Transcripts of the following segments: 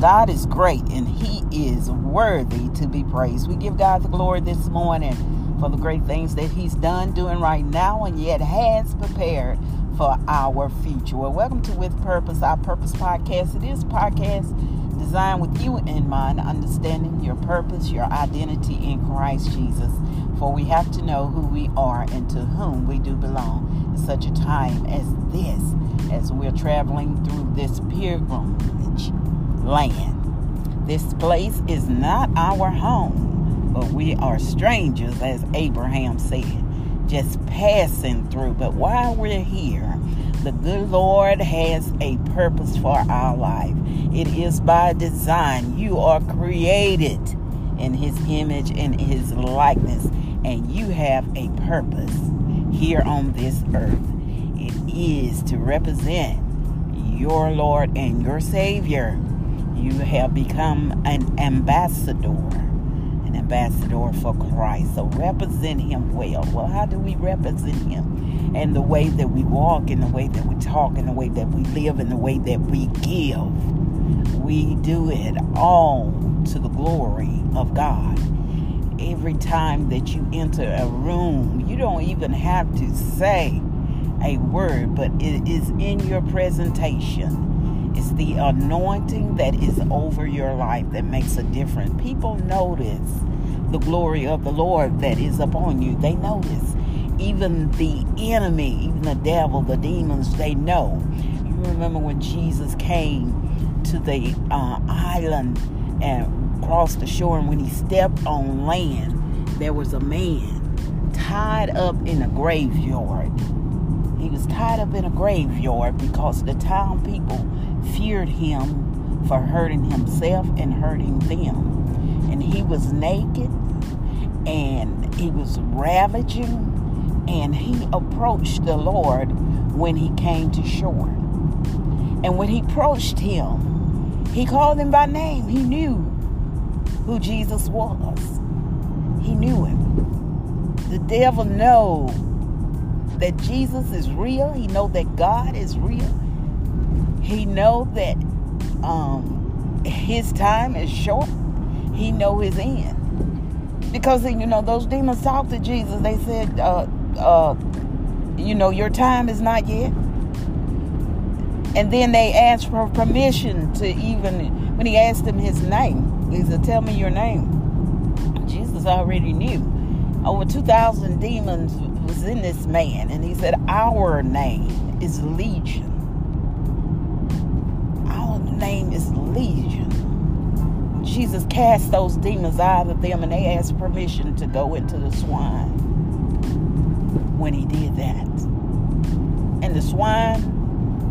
God is great and He is worthy to be praised. We give God the glory this morning for the great things that He's done, doing right now, and yet has prepared for our future. Well, welcome to With Purpose, our Purpose podcast. It is a podcast designed with you in mind, understanding your purpose, your identity in Christ Jesus. For we have to know who we are and to whom we do belong in such a time as this, as we're traveling through this pilgrimage land. This place is not our home, but we are strangers, as Abraham said, just passing through. But while we're here, the good Lord has a purpose for our life. It is by design. You are created in His image and His likeness, and you have a purpose here on this earth. It is to represent your Lord and your Savior you have become an ambassador, an ambassador for Christ. So represent Him well. Well, how do we represent Him? And the way that we walk, in the way that we talk, in the way that we live, in the way that we give. We do it all to the glory of God. Every time that you enter a room, you don't even have to say a word, but it is in your presentation it's the anointing that is over your life that makes a difference. People notice the glory of the Lord that is upon you. They notice. Even the enemy, even the devil, the demons, they know. You remember when Jesus came to the uh, island and crossed the shore, and when he stepped on land, there was a man tied up in a graveyard. He was tied up in a graveyard because the town people feared him for hurting himself and hurting them. And he was naked and he was ravaging and he approached the Lord when he came to shore. And when he approached him, he called him by name. He knew who Jesus was. He knew him. The devil know that Jesus is real. He know that God is real he know that um, his time is short. He know his end. Because, you know, those demons talked to Jesus. They said, uh, uh, you know, your time is not yet. And then they asked for permission to even, when he asked him his name, he said, tell me your name. Jesus already knew. Over 2,000 demons was in this man. And he said, our name is Legion Our name is Legion. Jesus cast those demons out of them and they asked permission to go into the swine when he did that. And the swine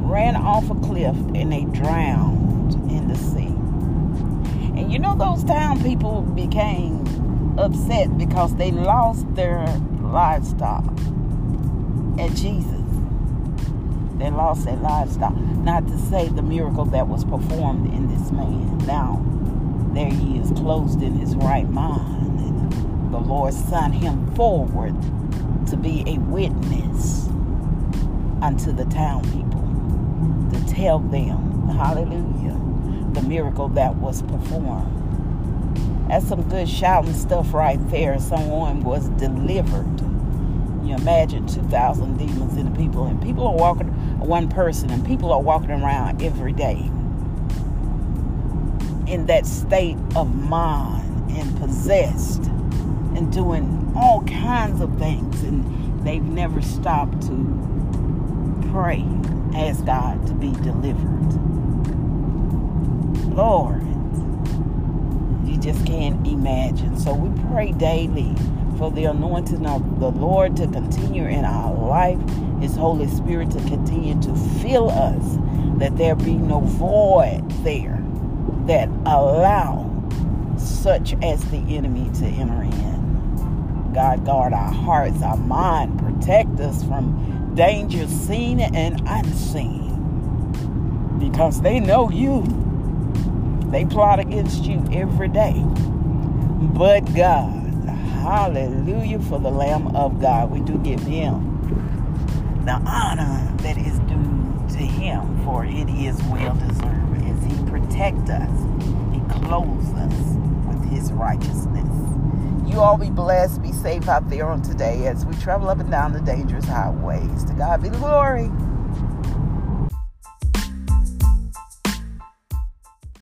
ran off a cliff and they drowned in the sea. And you know, those town people became upset because they lost their livestock at Jesus. They lost their livestock. Not to say the miracle that was performed in this man. Now, there he is, closed in his right mind. And the Lord sent him forward to be a witness unto the town people, to tell them, hallelujah, the miracle that was performed. That's some good shouting stuff right there. Someone was delivered. You imagine 2,000 demons in the people, and people are walking one person, and people are walking around every day in that state of mind and possessed and doing all kinds of things, and they've never stopped to pray, ask God to be delivered. Lord, you just can't imagine. So we pray daily for the anointing of the Lord to continue in our life, His Holy Spirit to continue to fill us, that there be no void there that allow such as the enemy to enter in. God guard our hearts, our mind, protect us from danger seen and unseen. Because they know you. They plot against you every day. But God Hallelujah for the Lamb of God. We do give him the honor that is due to Him, for it is well deserved as He protects us. He clothes us with His righteousness. You all be blessed, be safe out there on today as we travel up and down the dangerous highways. To God be the glory.